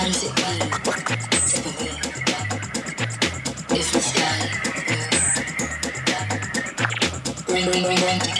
Bring, bring, bring, bring.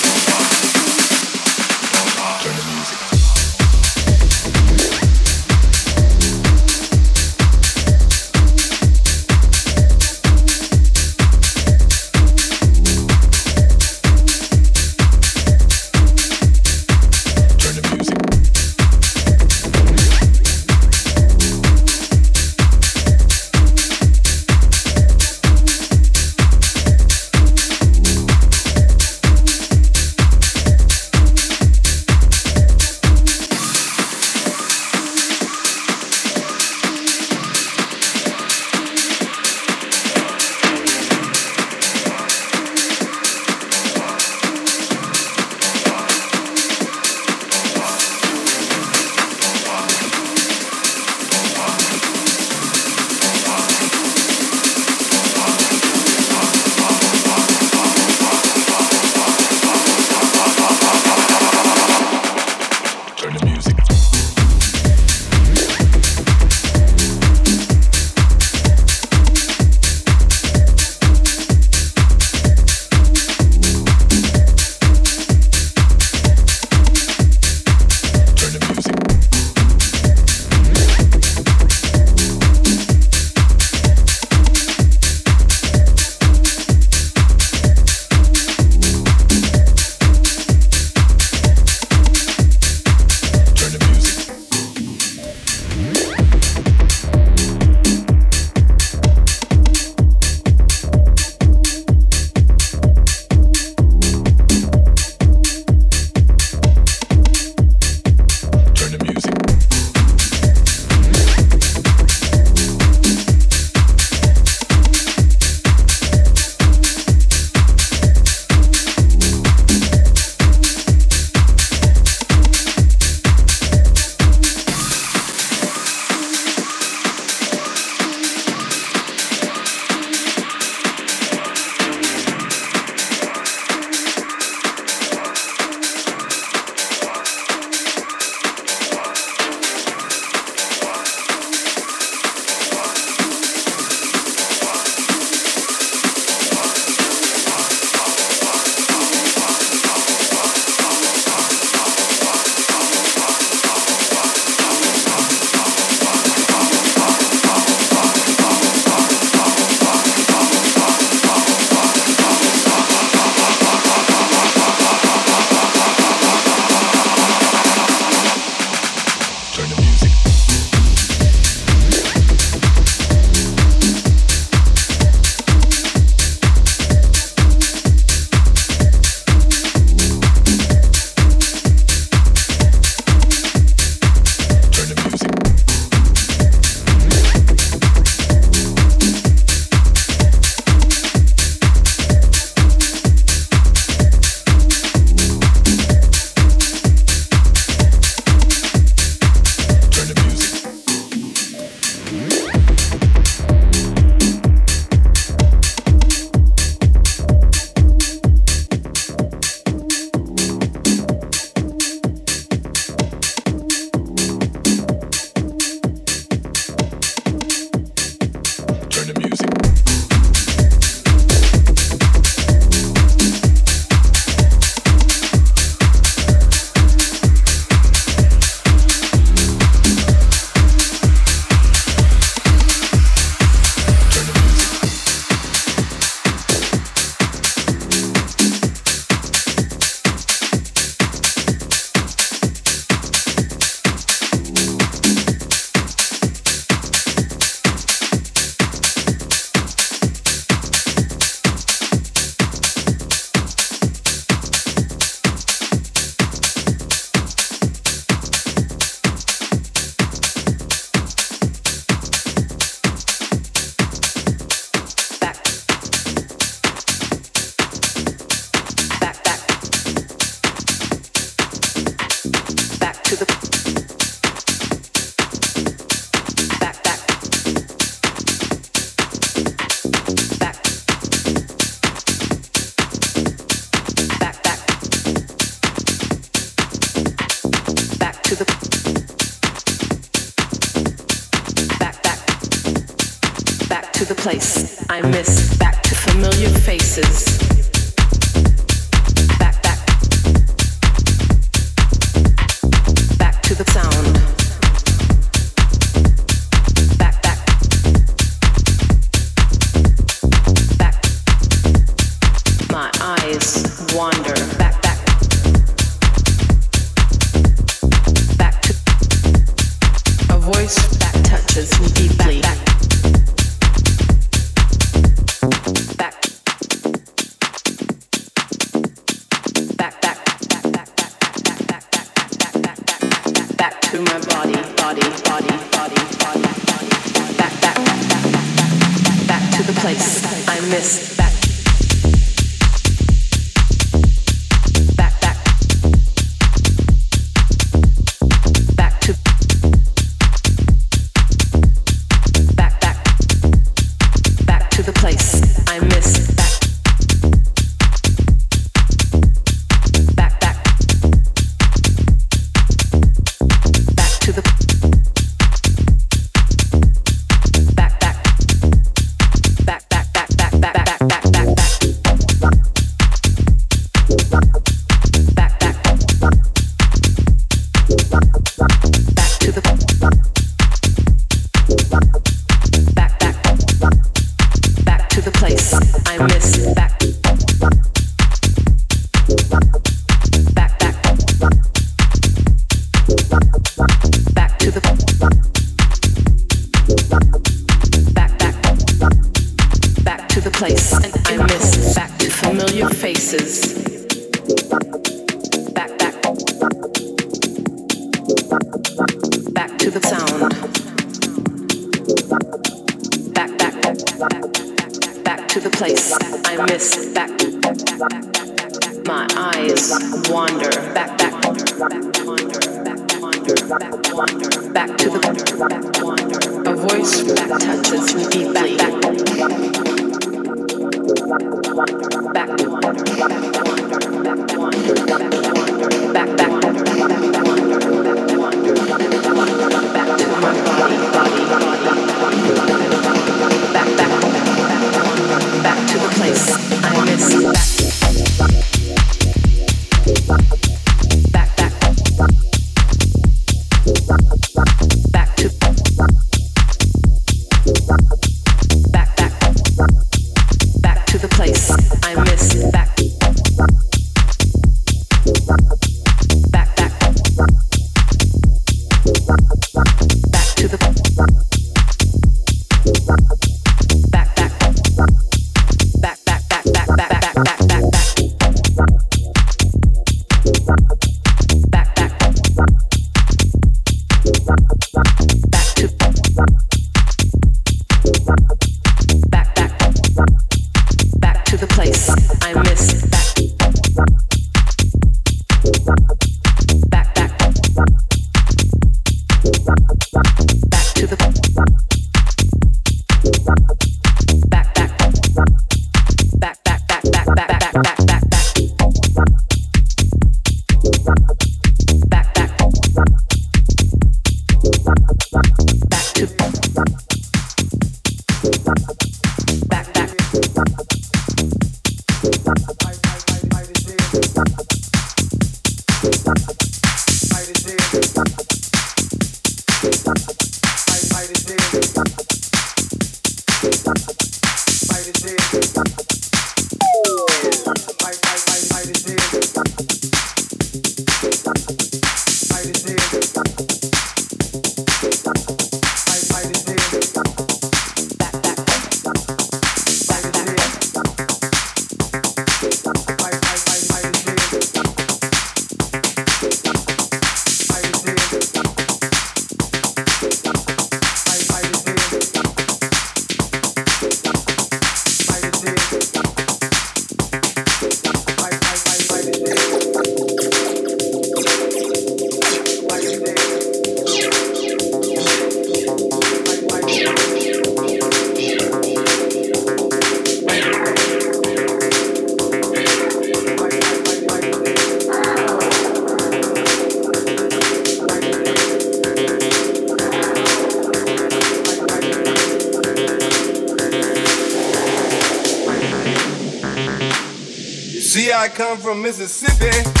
Come from Mississippi.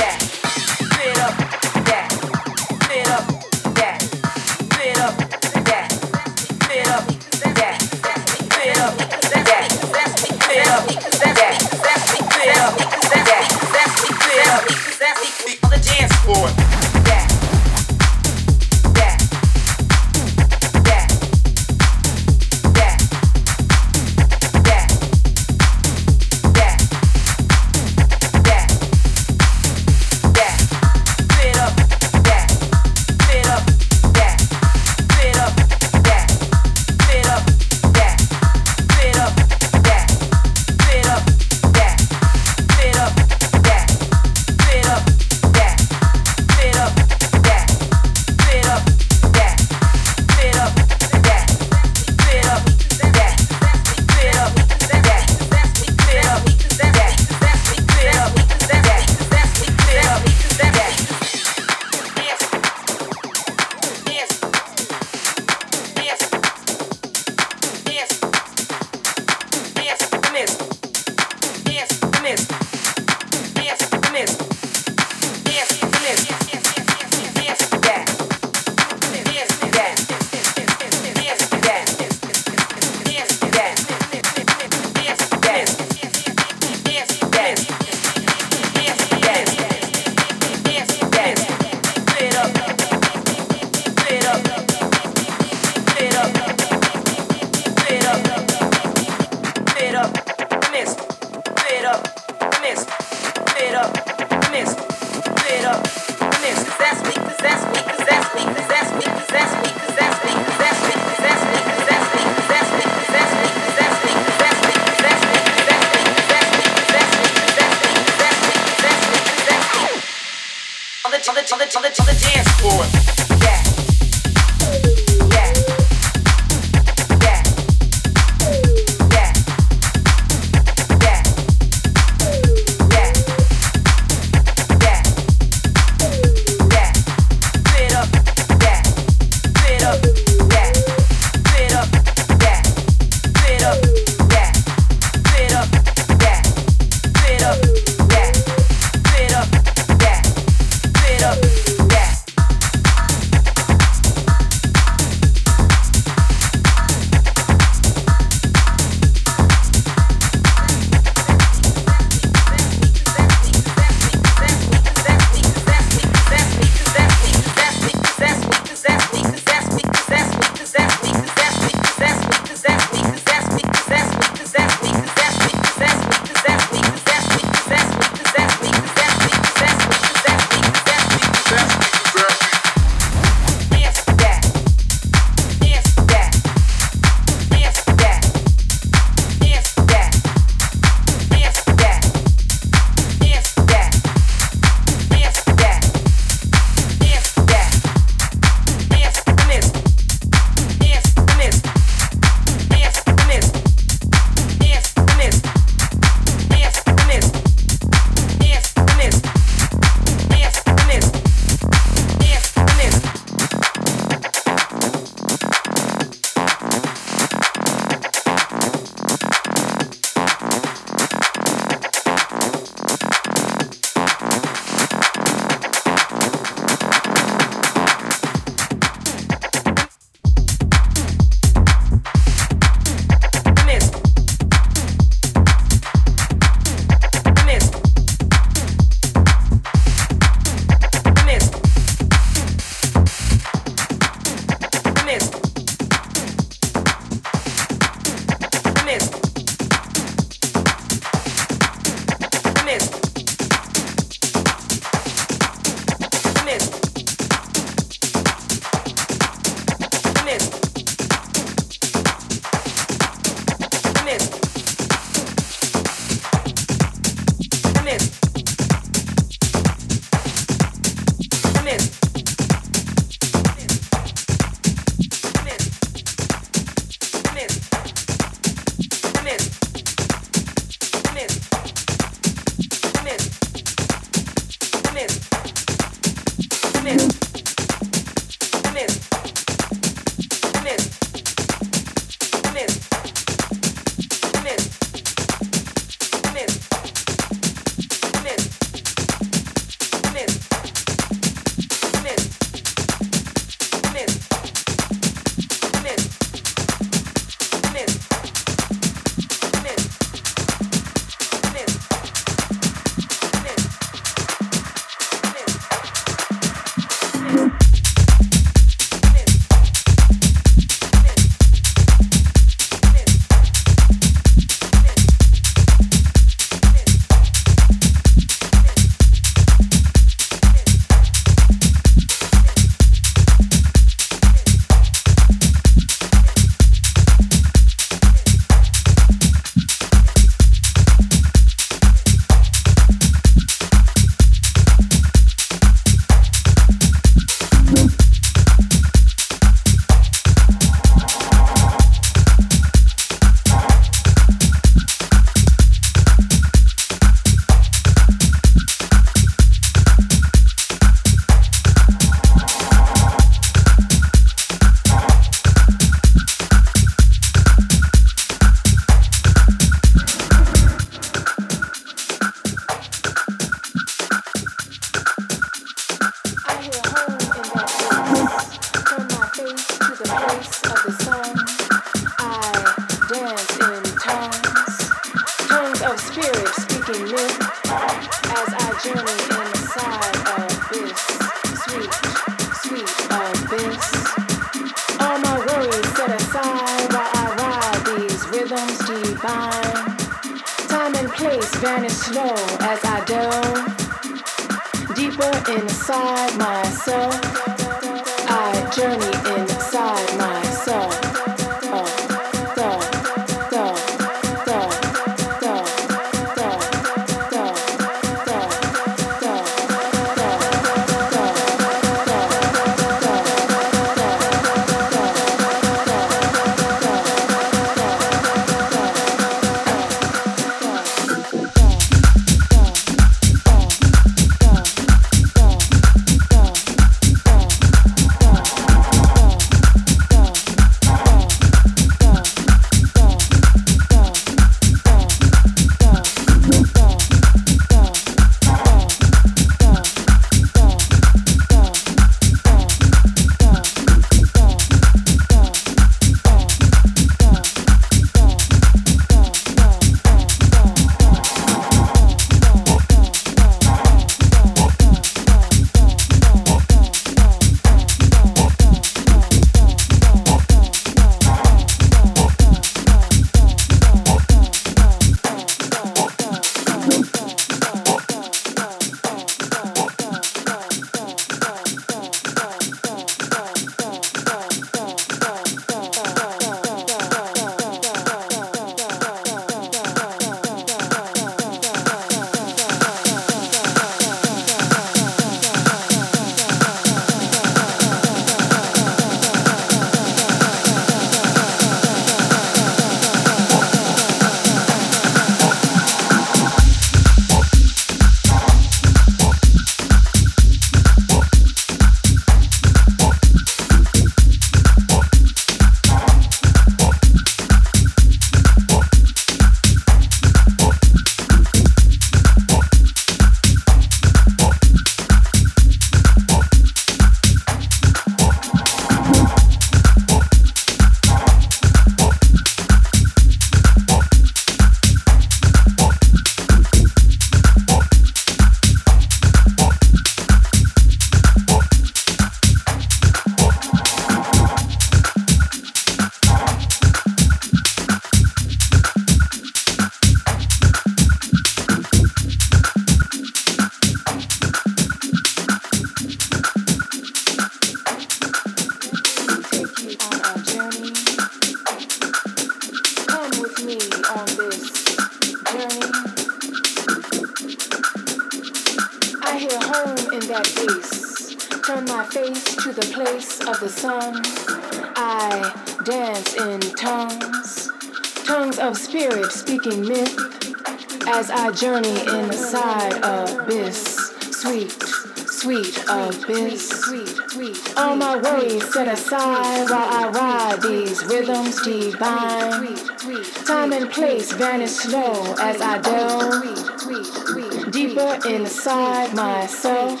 Vanish slow as I delve deeper inside myself.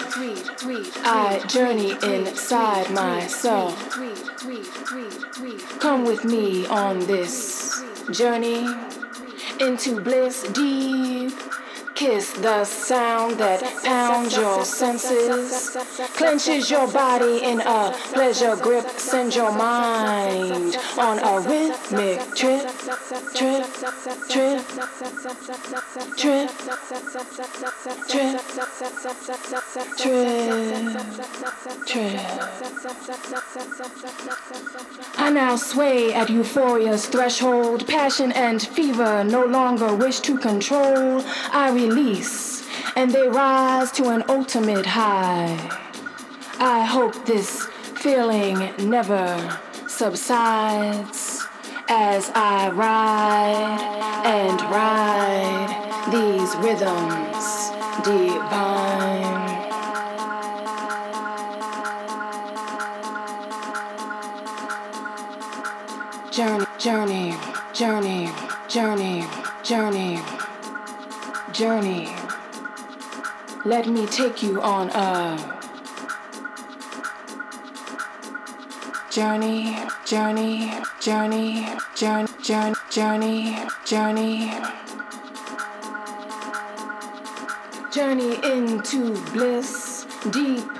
I journey inside myself. Come with me on this journey into bliss deep Kiss the sound that pounds your senses, clenches your body in a pleasure grip, sends your mind on a rhythmic trip, trip, trip, trip, trip, trip, trip. I now sway at euphoria's threshold, passion and fever no longer wish to control. I release and they rise to an ultimate high. I hope this feeling never subsides as I ride and ride these rhythms divine. Journey, journey, journey, journey, journey journey. Let me take you on a journey, journey, journey, journey, journey, journey, journey. Journey into bliss, deep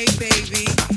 hey baby.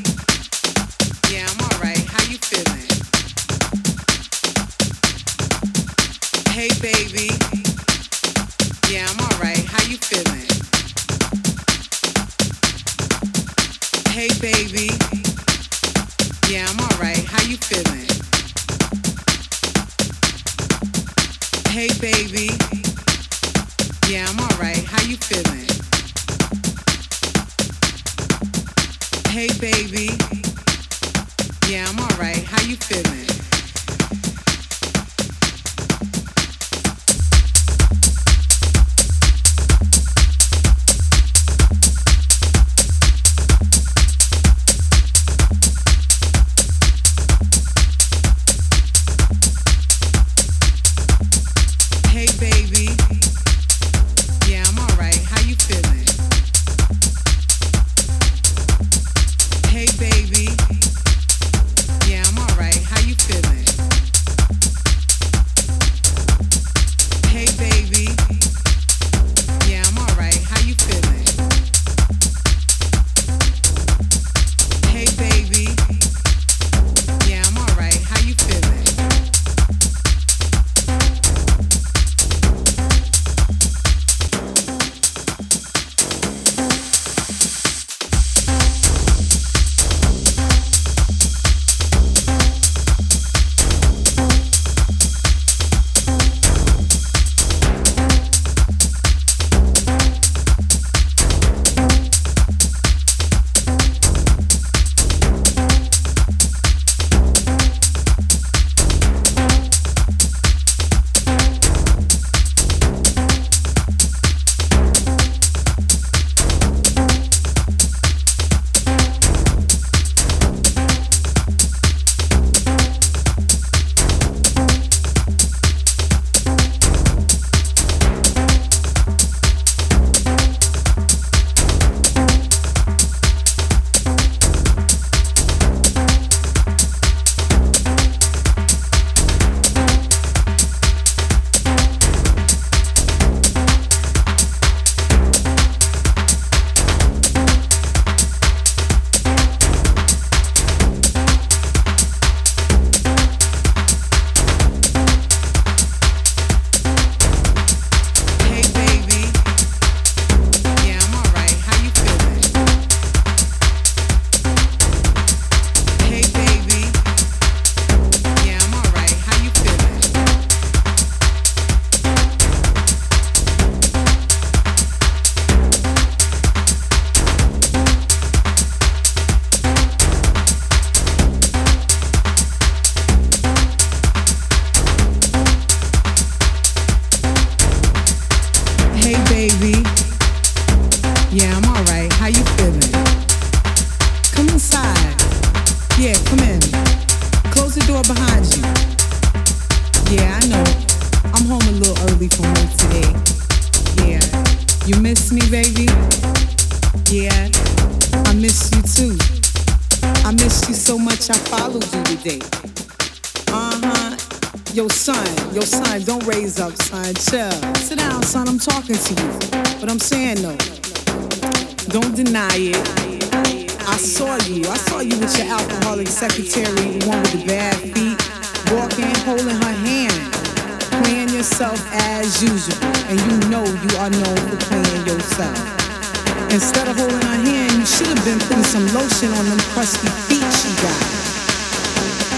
Crusty feet she got.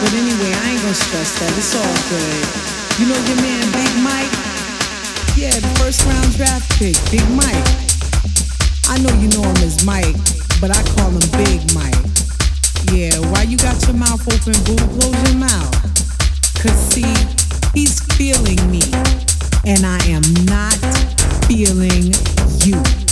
But anyway, I ain't gonna stress that. It's all good. You know your man, Big Mike? Yeah, the first round draft pick, Big Mike. I know you know him as Mike, but I call him Big Mike. Yeah, why you got your mouth open, boo? Close your mouth. Cause see, he's feeling me, and I am not feeling you.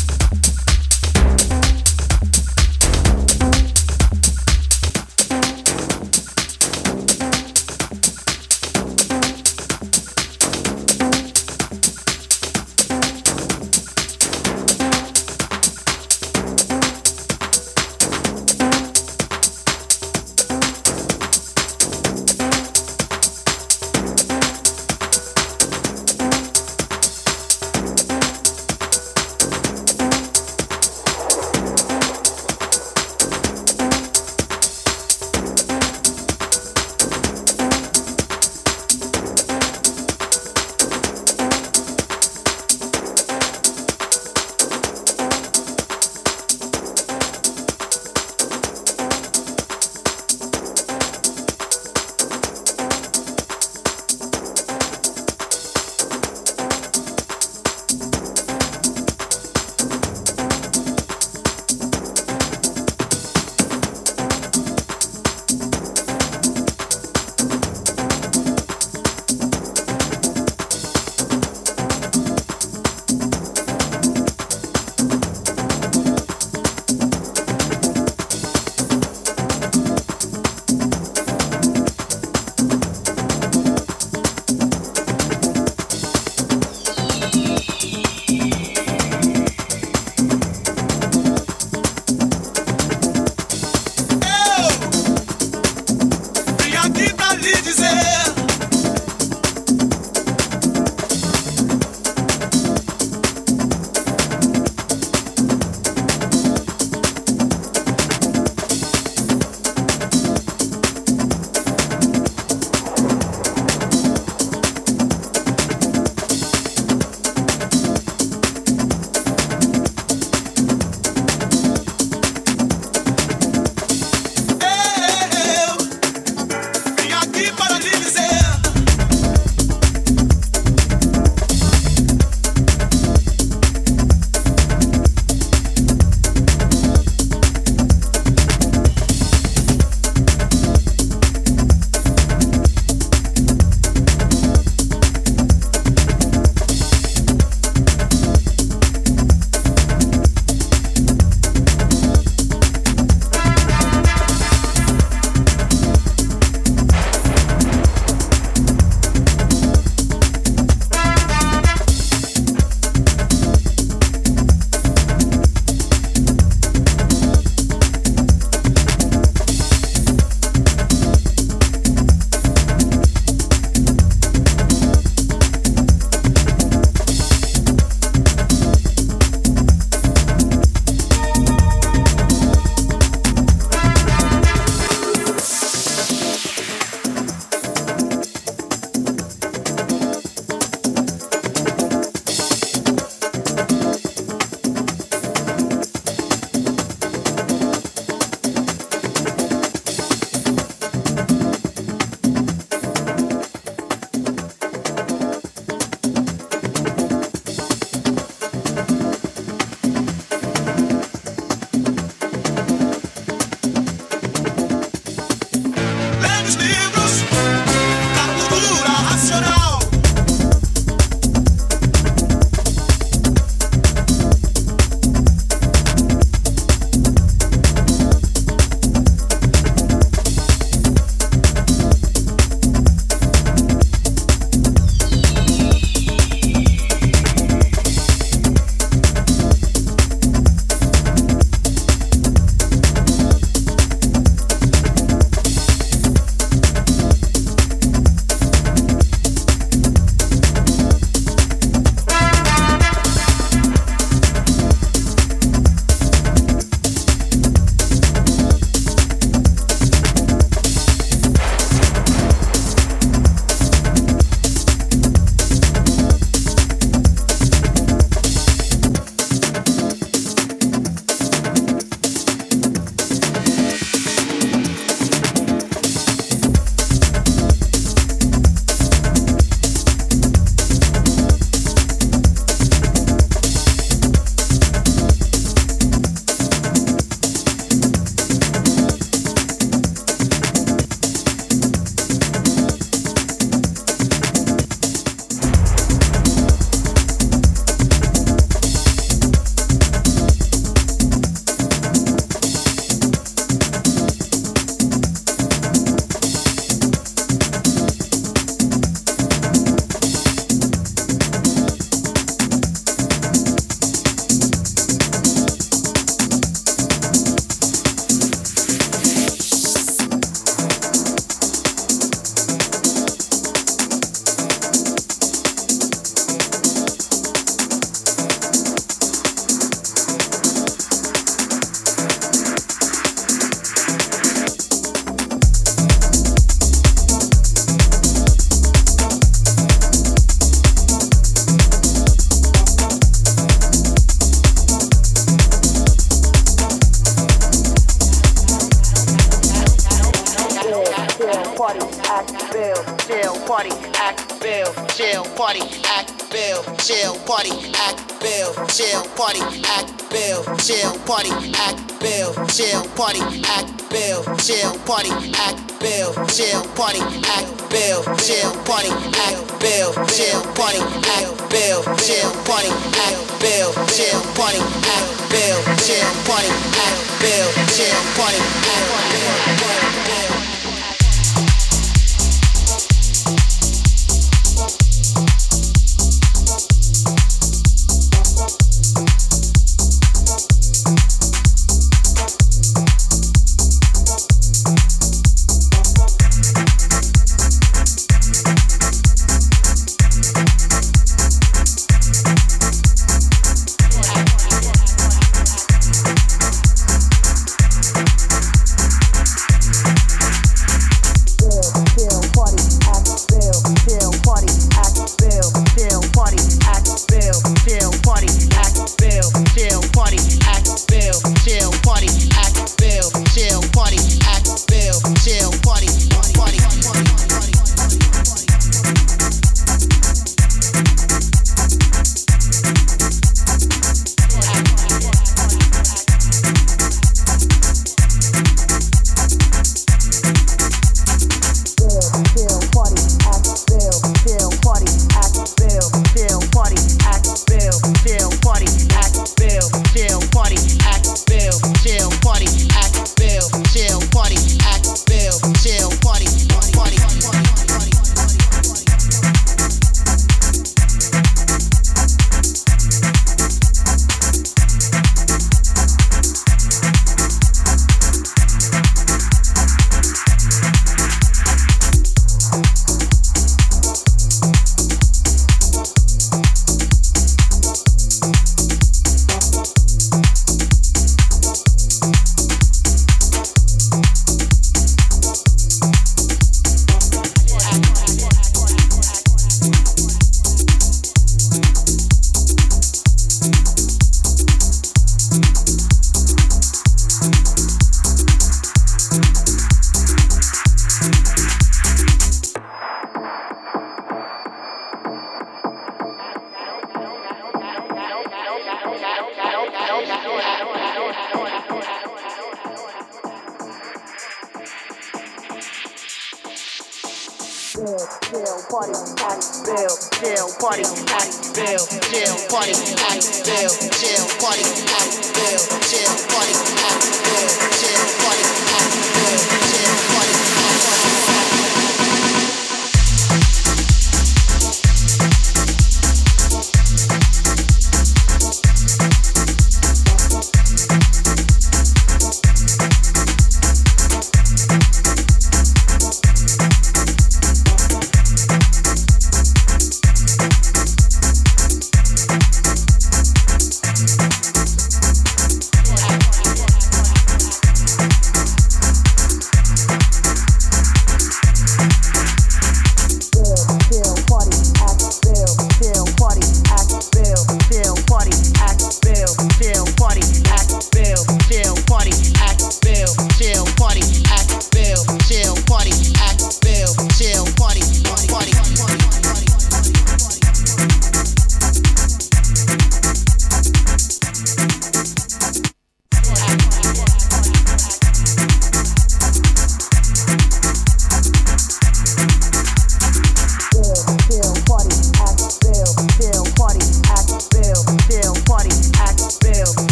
body activate.